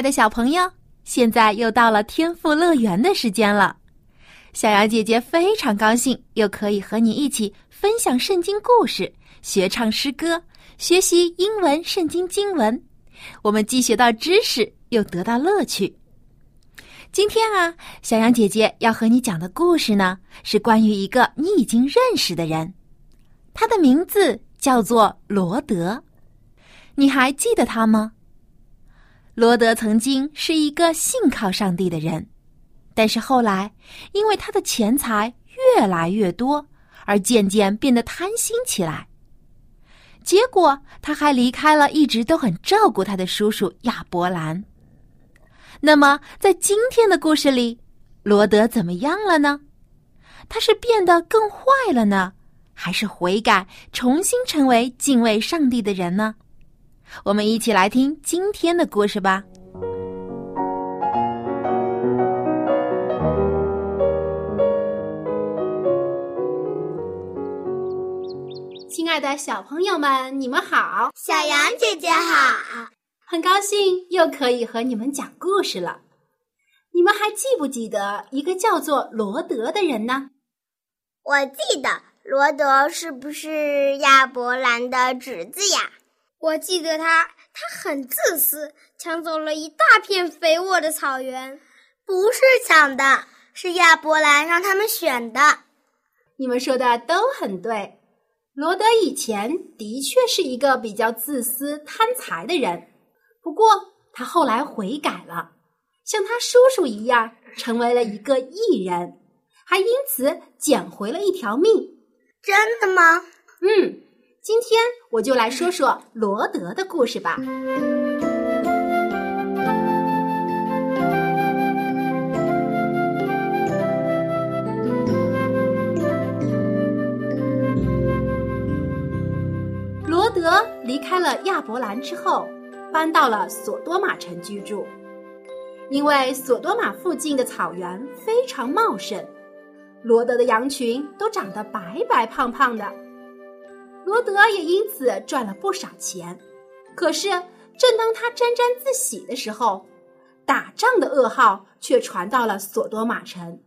的小朋友，现在又到了天赋乐园的时间了。小羊姐姐非常高兴，又可以和你一起分享圣经故事、学唱诗歌、学习英文圣经经文。我们既学到知识，又得到乐趣。今天啊，小羊姐姐要和你讲的故事呢，是关于一个你已经认识的人，他的名字叫做罗德。你还记得他吗？罗德曾经是一个信靠上帝的人，但是后来因为他的钱财越来越多，而渐渐变得贪心起来。结果他还离开了一直都很照顾他的叔叔亚伯兰。那么，在今天的故事里，罗德怎么样了呢？他是变得更坏了呢，还是悔改，重新成为敬畏上帝的人呢？我们一起来听今天的故事吧。亲爱的小朋友们，你们好！小羊姐姐好！很高兴又可以和你们讲故事了。你们还记不记得一个叫做罗德的人呢？我记得，罗德是不是亚伯兰的侄子呀？我记得他，他很自私，抢走了一大片肥沃的草原。不是抢的，是亚伯兰让他们选的。你们说的都很对。罗德以前的确是一个比较自私、贪财的人，不过他后来悔改了，像他叔叔一样，成为了一个艺人，还因此捡回了一条命。真的吗？嗯。今天我就来说说罗德的故事吧。罗德离开了亚伯兰之后，搬到了索多玛城居住，因为索多玛附近的草原非常茂盛，罗德的羊群都长得白白胖胖的。罗德也因此赚了不少钱，可是正当他沾沾自喜的时候，打仗的噩耗却传到了索多玛城。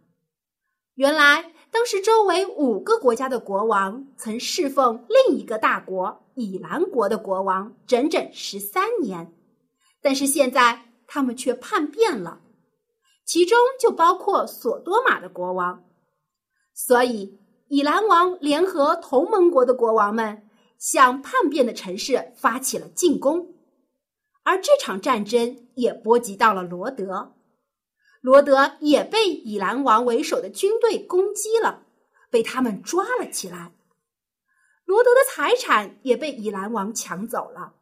原来，当时周围五个国家的国王曾侍奉另一个大国以兰国的国王整整十三年，但是现在他们却叛变了，其中就包括索多玛的国王，所以。以兰王联合同盟国的国王们，向叛变的城市发起了进攻，而这场战争也波及到了罗德，罗德也被以兰王为首的军队攻击了，被他们抓了起来，罗德的财产也被以兰王抢走了，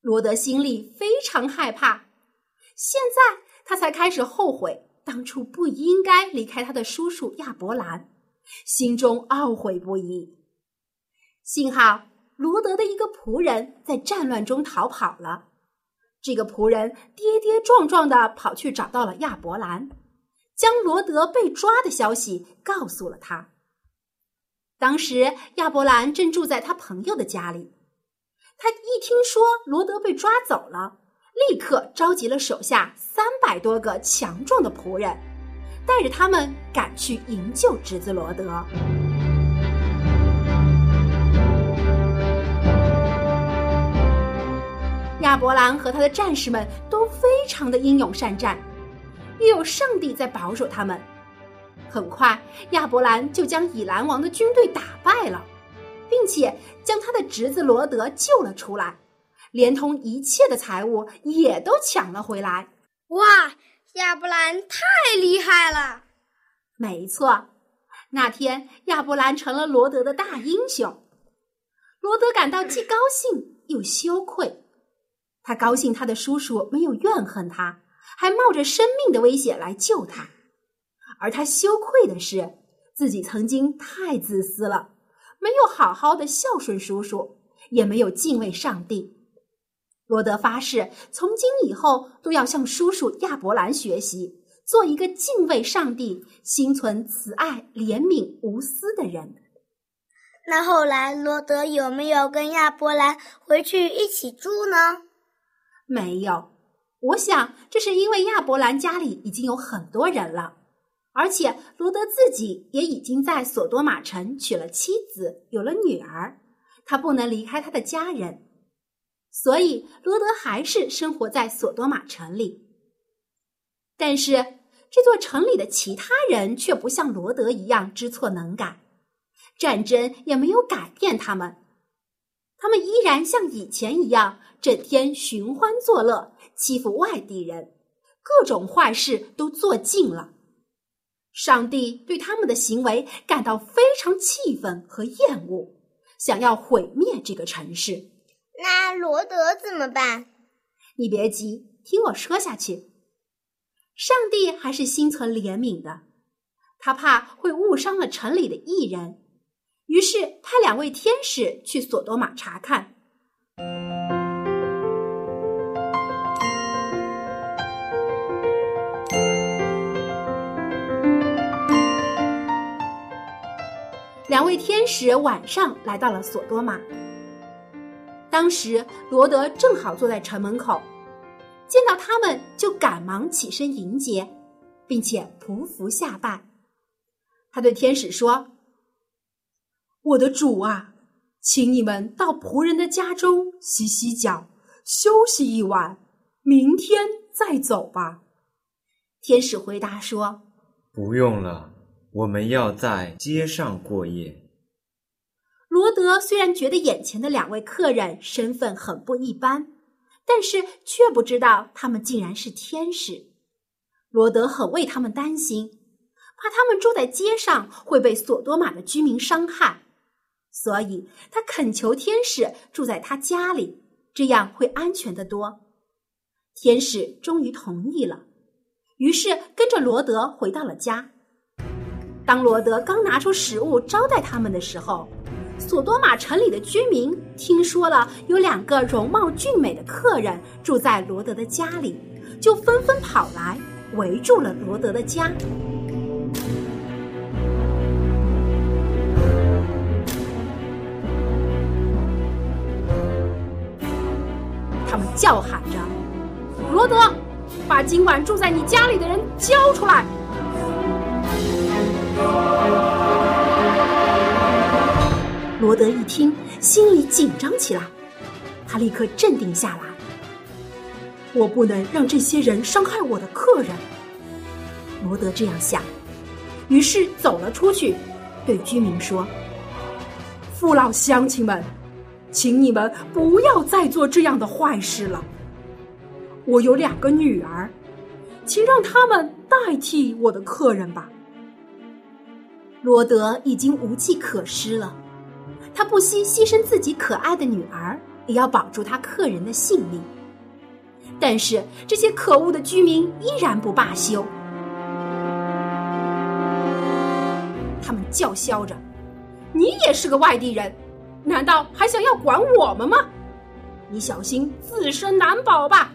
罗德心里非常害怕，现在他才开始后悔当初不应该离开他的叔叔亚伯兰。心中懊悔不已。幸好罗德的一个仆人在战乱中逃跑了。这个仆人跌跌撞撞的跑去找到了亚伯兰，将罗德被抓的消息告诉了他。当时亚伯兰正住在他朋友的家里，他一听说罗德被抓走了，立刻召集了手下三百多个强壮的仆人。带着他们赶去营救侄子罗德。亚伯兰和他的战士们都非常的英勇善战，又有上帝在保守他们。很快，亚伯兰就将以兰王的军队打败了，并且将他的侄子罗德救了出来，连同一切的财物也都抢了回来。哇！亚伯兰太厉害了，没错，那天亚伯兰成了罗德的大英雄。罗德感到既高兴又羞愧。他高兴他的叔叔没有怨恨他，还冒着生命的危险来救他，而他羞愧的是自己曾经太自私了，没有好好的孝顺叔叔，也没有敬畏上帝。罗德发誓，从今以后都要向叔叔亚伯兰学习，做一个敬畏上帝、心存慈爱、怜悯、无私的人。那后来，罗德有没有跟亚伯兰回去一起住呢？没有。我想，这是因为亚伯兰家里已经有很多人了，而且罗德自己也已经在索多玛城娶了妻子，有了女儿，他不能离开他的家人。所以，罗德还是生活在索多玛城里。但是，这座城里的其他人却不像罗德一样知错能改，战争也没有改变他们，他们依然像以前一样，整天寻欢作乐，欺负外地人，各种坏事都做尽了。上帝对他们的行为感到非常气愤和厌恶，想要毁灭这个城市。那罗德怎么办？你别急，听我说下去。上帝还是心存怜悯的，他怕会误伤了城里的艺人，于是派两位天使去索多玛查看。两位天使晚上来到了索多玛。当时罗德正好坐在城门口，见到他们就赶忙起身迎接，并且匍匐下拜。他对天使说：“我的主啊，请你们到仆人的家中洗洗脚，休息一晚，明天再走吧。”天使回答说：“不用了，我们要在街上过夜。”德虽然觉得眼前的两位客人身份很不一般，但是却不知道他们竟然是天使。罗德很为他们担心，怕他们住在街上会被索多玛的居民伤害，所以他恳求天使住在他家里，这样会安全得多。天使终于同意了，于是跟着罗德回到了家。当罗德刚拿出食物招待他们的时候，索多玛城里的居民听说了有两个容貌俊美的客人住在罗德的家里，就纷纷跑来围住了罗德的家。他们叫喊着：“罗德，把今晚住在你家里的人交出来！”罗德一听，心里紧张起来。他立刻镇定下来。我不能让这些人伤害我的客人。罗德这样想，于是走了出去，对居民说：“父老乡亲们，请你们不要再做这样的坏事了。我有两个女儿，请让他们代替我的客人吧。”罗德已经无计可施了。他不惜牺牲自己可爱的女儿，也要保住他客人的性命。但是这些可恶的居民依然不罢休，他们叫嚣着：“你也是个外地人，难道还想要管我们吗？你小心自身难保吧！”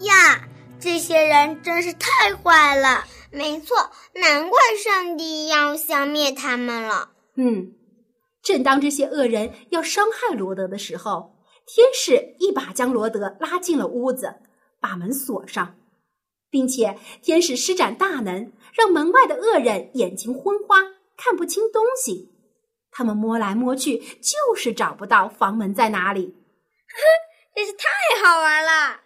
呀，这些人真是太坏了！没错，难怪上帝要消灭他们了。嗯。正当这些恶人要伤害罗德的时候，天使一把将罗德拉进了屋子，把门锁上，并且天使施展大能，让门外的恶人眼睛昏花，看不清东西。他们摸来摸去，就是找不到房门在哪里。哼，真是太好玩了！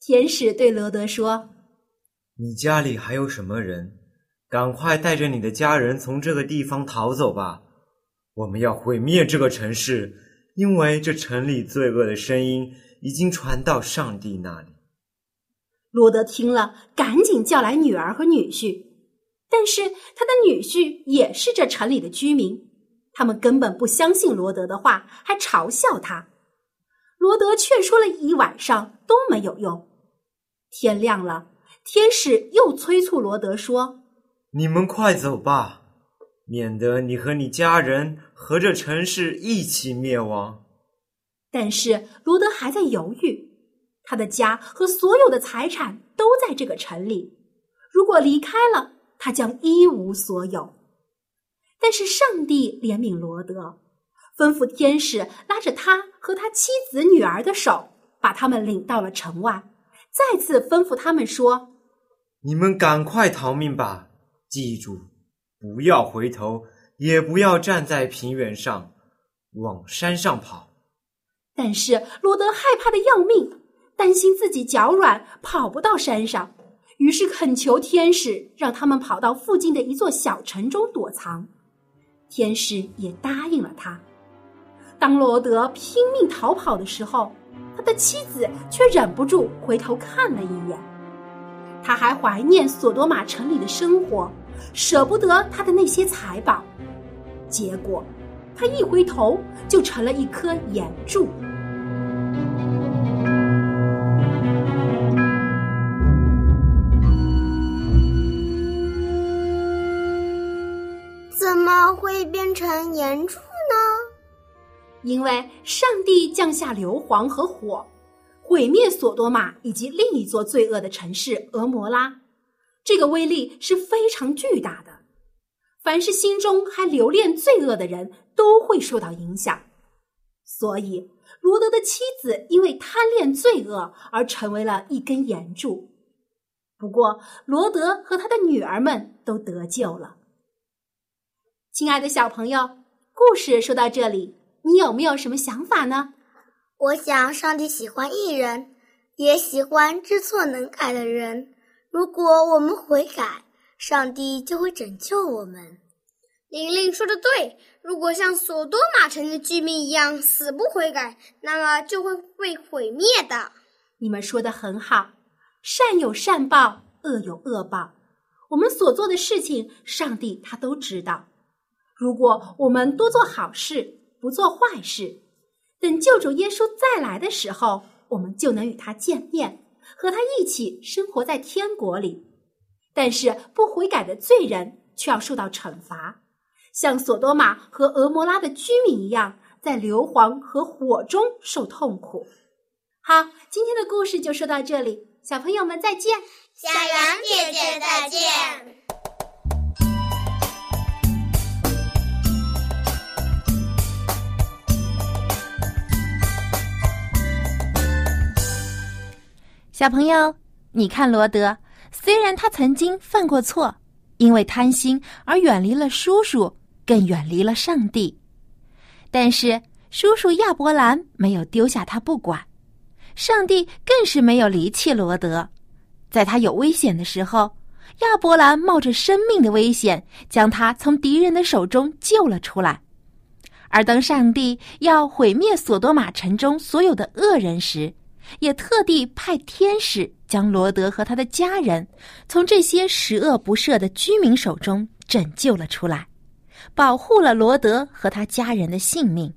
天使对罗德说：“你家里还有什么人？赶快带着你的家人从这个地方逃走吧。”我们要毁灭这个城市，因为这城里罪恶的声音已经传到上帝那里。罗德听了，赶紧叫来女儿和女婿，但是他的女婿也是这城里的居民，他们根本不相信罗德的话，还嘲笑他，罗德劝说了一晚上都没有用。天亮了，天使又催促罗德说：“你们快走吧，免得你和你家人和这城市一起灭亡。”但是罗德还在犹豫，他的家和所有的财产都在这个城里，如果离开了，他将一无所有。但是上帝怜悯罗德，吩咐天使拉着他和他妻子女儿的手，把他们领到了城外，再次吩咐他们说：“你们赶快逃命吧！记住，不要回头，也不要站在平原上，往山上跑。”但是罗德害怕的要命，担心自己脚软跑不到山上，于是恳求天使让他们跑到附近的一座小城中躲藏。天使也答应了他。当罗德拼命逃跑的时候，他的妻子却忍不住回头看了一眼。他还怀念索多玛城里的生活，舍不得他的那些财宝。结果，他一回头就成了一颗岩柱。怎么会变成岩柱呢？因为上帝降下硫磺和火，毁灭索多玛以及另一座罪恶的城市俄摩拉。这个威力是非常巨大的，凡是心中还留恋罪恶的人都会受到影响。所以，罗德的妻子因为贪恋罪恶而成为了一根岩柱。不过，罗德和他的女儿们都得救了。亲爱的小朋友，故事说到这里，你有没有什么想法呢？我想，上帝喜欢艺人，也喜欢知错能改的人。如果我们悔改，上帝就会拯救我们。玲玲说的对，如果像索多玛城的居民一样死不悔改，那么就会被毁灭的。你们说的很好，善有善报，恶有恶报。我们所做的事情，上帝他都知道。如果我们多做好事，不做坏事，等救主耶稣再来的时候，我们就能与他见面，和他一起生活在天国里。但是不悔改的罪人却要受到惩罚，像索多玛和俄摩拉的居民一样，在硫磺和火中受痛苦。好，今天的故事就说到这里，小朋友们再见，小羊姐姐再见。小朋友，你看罗德，虽然他曾经犯过错，因为贪心而远离了叔叔，更远离了上帝，但是叔叔亚伯兰没有丢下他不管，上帝更是没有离弃罗德，在他有危险的时候，亚伯兰冒着生命的危险将他从敌人的手中救了出来，而当上帝要毁灭索多玛城中所有的恶人时，也特地派天使将罗德和他的家人从这些十恶不赦的居民手中拯救了出来，保护了罗德和他家人的性命。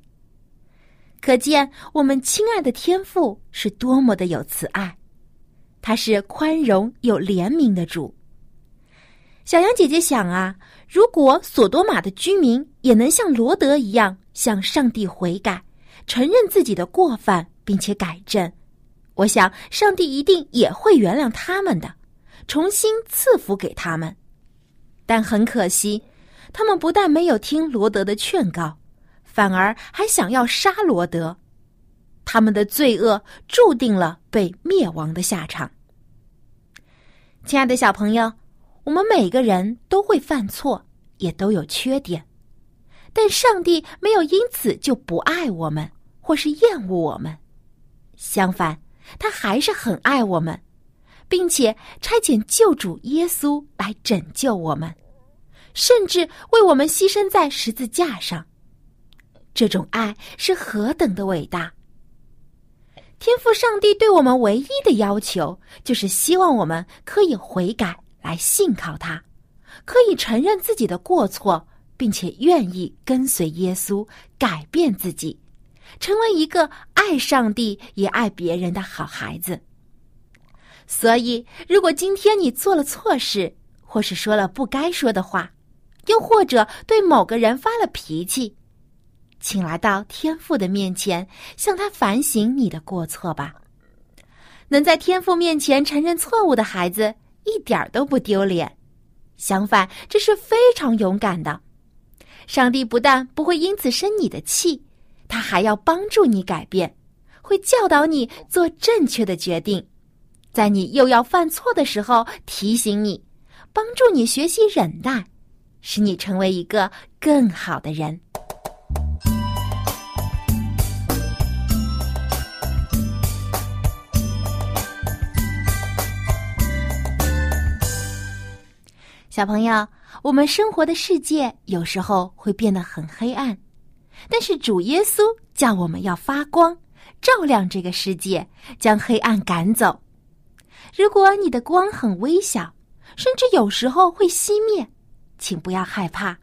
可见我们亲爱的天父是多么的有慈爱，他是宽容有怜悯的主。小羊姐姐想啊，如果索多玛的居民也能像罗德一样向上帝悔改，承认自己的过犯，并且改正。我想，上帝一定也会原谅他们的，重新赐福给他们。但很可惜，他们不但没有听罗德的劝告，反而还想要杀罗德。他们的罪恶注定了被灭亡的下场。亲爱的小朋友，我们每个人都会犯错，也都有缺点，但上帝没有因此就不爱我们，或是厌恶我们。相反。他还是很爱我们，并且差遣救主耶稣来拯救我们，甚至为我们牺牲在十字架上。这种爱是何等的伟大！天赋上帝对我们唯一的要求，就是希望我们可以悔改，来信靠他，可以承认自己的过错，并且愿意跟随耶稣，改变自己，成为一个爱上帝也爱别人的好孩子。所以，如果今天你做了错事，或是说了不该说的话，又或者对某个人发了脾气，请来到天父的面前，向他反省你的过错吧。能在天父面前承认错误的孩子，一点儿都不丢脸，相反，这是非常勇敢的。上帝不但不会因此生你的气，他还要帮助你改变，会教导你做正确的决定，在你又要犯错的时候提醒你，帮助你学习忍耐，使你成为一个更好的人。小朋友，我们生活的世界有时候会变得很黑暗，但是主耶稣叫我们要发光，照亮这个世界，将黑暗赶走。如果你的光很微小，甚至有时候会熄灭，请不要害怕，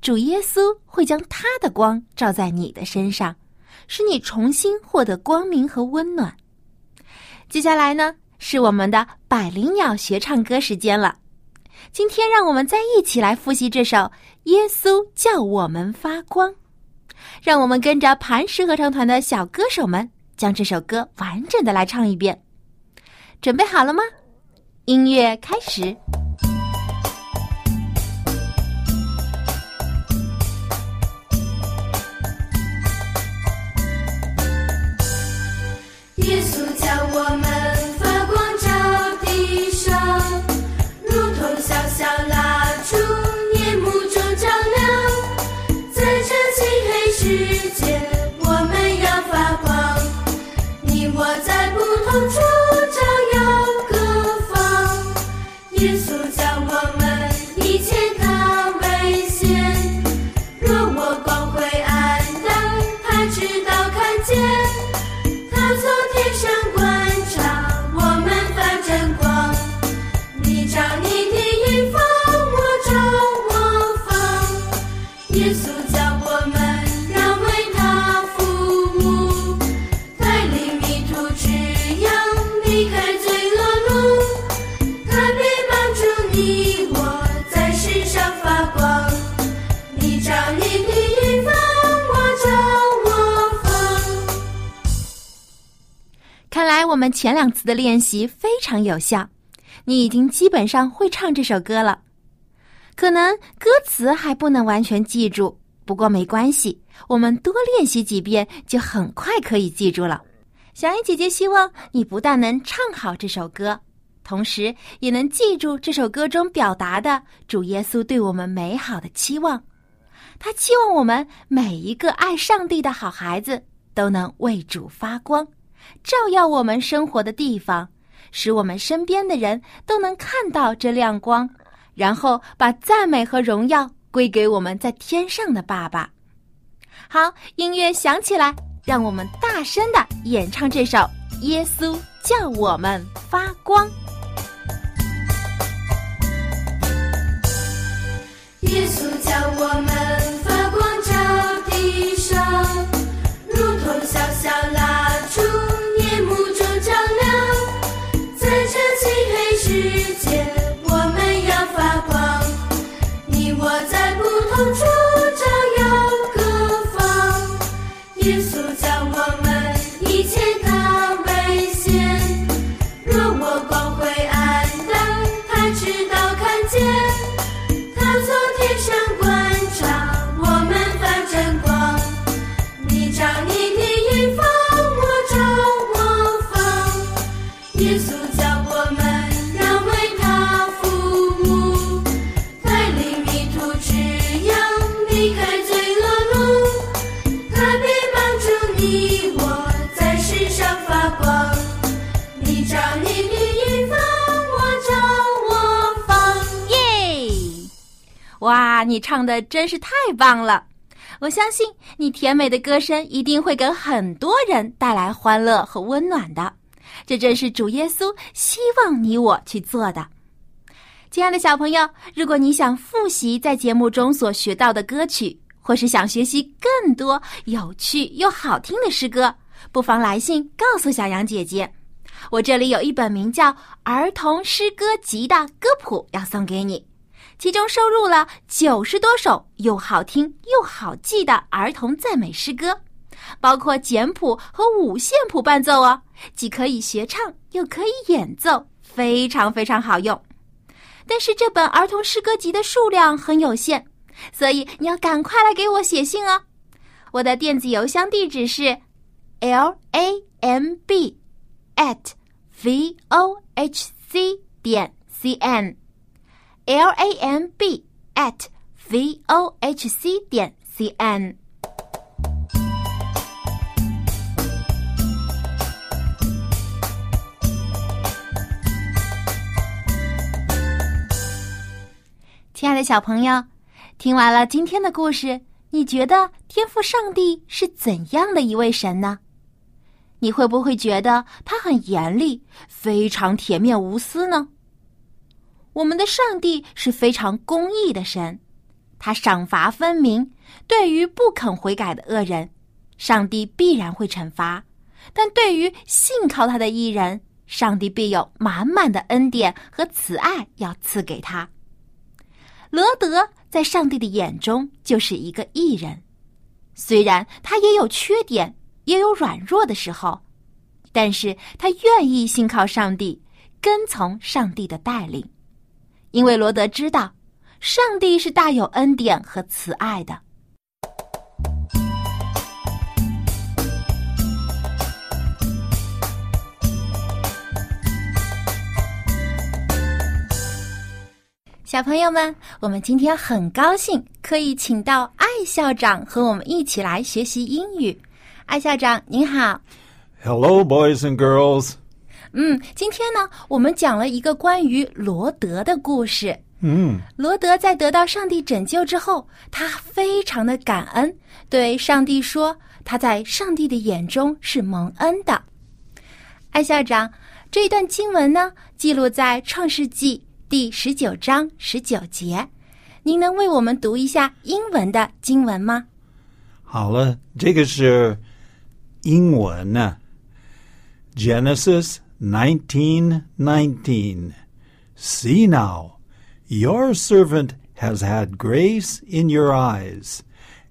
主耶稣会将他的光照在你的身上，使你重新获得光明和温暖。接下来呢，是我们的百灵鸟学唱歌时间了。今天，让我们再一起来复习这首《耶稣叫我们发光》，让我们跟着磐石合唱团的小歌手们，将这首歌完整的来唱一遍。准备好了吗？音乐开始。前两次的练习非常有效，你已经基本上会唱这首歌了。可能歌词还不能完全记住，不过没关系，我们多练习几遍就很快可以记住了。小英姐姐希望你不但能唱好这首歌，同时也能记住这首歌中表达的主耶稣对我们美好的期望。他期望我们每一个爱上帝的好孩子都能为主发光。照耀我们生活的地方，使我们身边的人都能看到这亮光，然后把赞美和荣耀归给我们在天上的爸爸。好，音乐响起来，让我们大声的演唱这首《耶稣叫我们发光》。耶稣叫我们哇，唱的真是太棒了！我相信你甜美的歌声一定会给很多人带来欢乐和温暖的。这正是主耶稣希望你我去做的。亲爱的小朋友，如果你想复习在节目中所学到的歌曲，或是想学习更多有趣又好听的诗歌，不妨来信告诉小羊姐姐。我这里有一本名叫《儿童诗歌集》的歌谱要送给你，其中收录了九十多首又好听又好记的儿童赞美诗歌，包括简谱和五线谱伴奏哦，既可以学唱又可以演奏，非常非常好用。但是这本儿童诗歌集的数量很有限，所以你要赶快来给我写信哦。我的电子邮箱地址是 l a m b at v o h c 点 c n l a m b at v o h c 点 c n。亲爱的小朋友，听完了今天的故事，你觉得天赋上帝是怎样的一位神呢？你会不会觉得他很严厉，非常铁面无私呢？我们的上帝是非常公义的神，他赏罚分明。对于不肯悔改的恶人，上帝必然会惩罚；但对于信靠他的艺人，上帝必有满满的恩典和慈爱要赐给他。罗德在上帝的眼中就是一个艺人，虽然他也有缺点，也有软弱的时候，但是他愿意信靠上帝，跟从上帝的带领，因为罗德知道，上帝是大有恩典和慈爱的。小朋友们，我们今天很高兴可以请到艾校长和我们一起来学习英语。艾校长您好，Hello, boys and girls. 嗯，今天呢，我们讲了一个关于罗德的故事。嗯，罗德在得到上帝拯救之后，他非常的感恩，对上帝说：“他在上帝的眼中是蒙恩的。”艾校长，这一段经文呢，记录在创世纪第十九章十九节，您能为我们读一下英文的经文吗？好了，这个是英文呢。Genesis nineteen nineteen. See now, your servant has had grace in your eyes,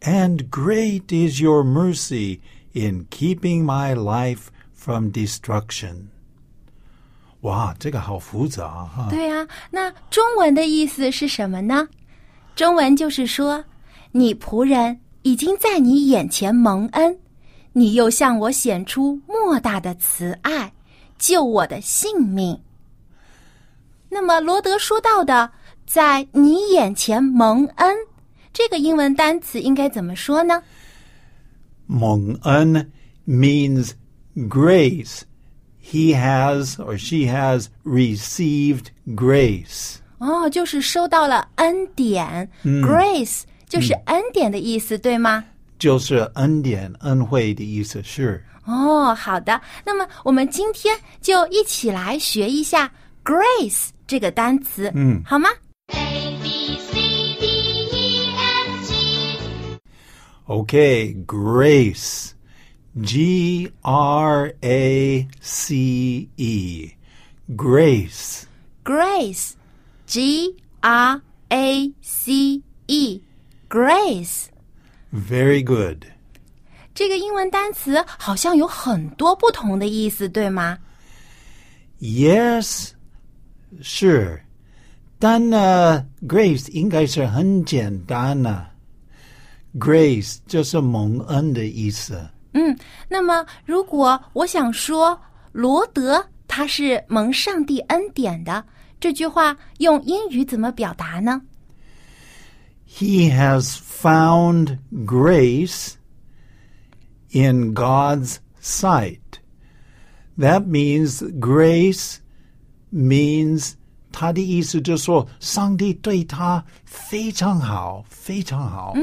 and great is your mercy in keeping my life from destruction. 哇，这个好复杂哈。对呀、那中文的意思是什么呢？中文就是说，你仆人已经在你眼前蒙恩，你又向我显出莫大的慈爱， 救我的性命。那么罗德说到的“在你眼前蒙恩”这个英文单词应该怎么说呢？蒙恩 means grace. He has or she has received grace. 哦，就是收到了恩典、g r a c e 就是恩典的意思，对吗？就是恩典、恩惠的意思是。哦，好的。那么我们今天就一起来学一下 “grace” 这个单词，嗯好吗？ A B C D E F G Okay, grace. G R A C E. Grace. Grace, G R A C E, Grace。 Very good. 这个英文单词好像有很多不同的意思，对吗？Yes, 是，但呢，grace 应该是很简单呢、Grace 就是蒙恩的意思。嗯，那么如果我想说罗德他是蒙上帝恩典的，这句话用英语怎么表达呢？He has found grace in God's sight. That means grace means 他的意思就是说，上帝对他非常好，非常好。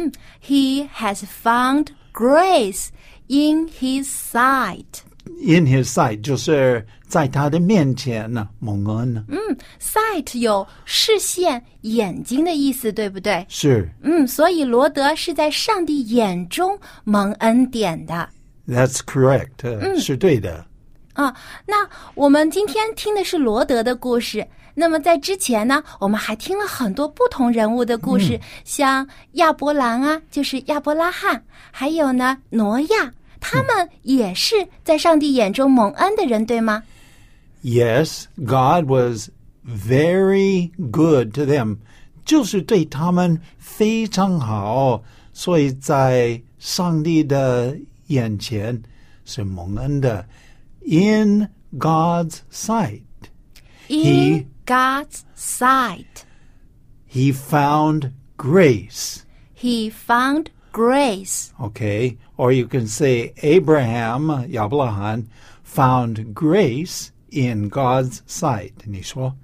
He has found grace in his sight。 in his sight 就是 在他的面前呢，蒙恩呢。嗯，sight 有视线、眼睛的意思，对不对？是嗯，所以罗德是在上帝眼中蒙恩典的。，That's correct，、呃是对的。啊，那我们今天听的是罗德的故事。那么在之前呢，我们还听了很多不同人物的故事，像亚伯兰啊，就是亚伯拉罕，还有呢挪亚，他们也是在上帝眼中蒙恩的人，对吗？Yes, God was very good to them，就是对他们非常好，所以在上帝的眼前是蒙恩的。In God's sight, In God's sight, He found grace. He found grace. Okay, or you can say Abraham, 亚伯拉罕 found grace in God's sight. 你说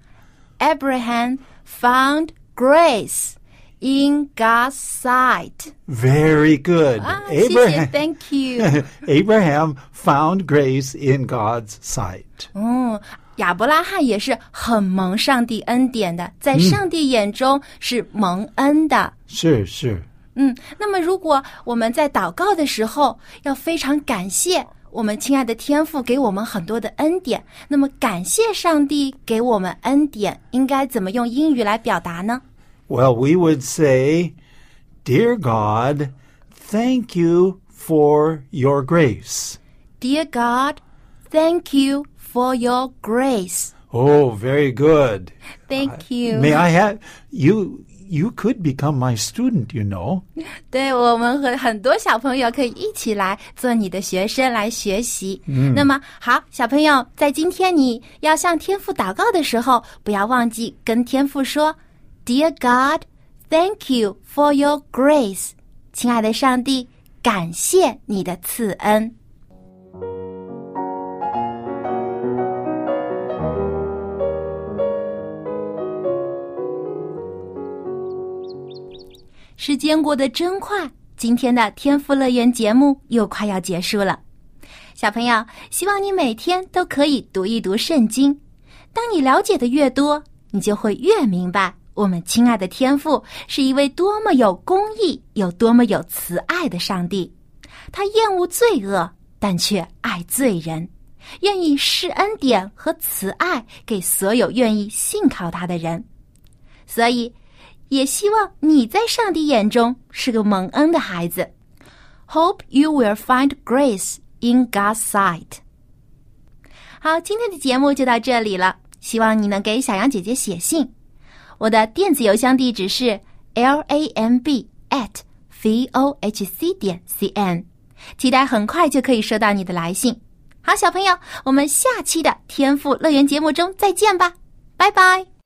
Abraham found grace in God's sight. very good. 啊，谢谢 Abraham ，Thank you。 Abraham found grace in God's sight. 嗯，亚伯拉罕也是很蒙上帝恩典的，在上帝眼中是蒙恩的。是是，嗯，那么如果我们在祷告的时候，要非常感谢 我们亲爱的天父给我们很多的恩典，那么感谢上帝给我们恩典，应该怎么用英语来表达呢？ Well, we would say, Dear God, thank you for your grace. Dear God, thank you for your grace. Oh, very good. Thank you. May I have you? You could become my student, you know. 对我们和很多小朋友可以一起来做你的学生来学习。嗯，那么好，小朋友，在今天你要向天父祷告的时候，不要忘记跟天父说：“Dear God, thank you for your grace。”亲爱的上帝，感谢你的赐恩。时间过得真快，今天的天赋乐园节目又快要结束了。小朋友，希望你每天都可以读一读圣经。当你了解的越多，你就会越明白我们亲爱的天父是一位多么有公义、有多么有慈爱的上帝。他厌恶罪恶，但却爱罪人，愿意施恩典和慈爱给所有愿意信靠他的人。所以，也希望你在上帝眼中是个蒙恩的孩子。Hope you will find grace in God's sight。好，今天的节目就到这里了，希望你能给小羊姐姐写信。我的电子邮箱地址是 l a m b at v o h c 点 c n，期待很快就可以收到你的来信。好，小朋友，我们下期的天赋乐园节目中再见吧，拜拜。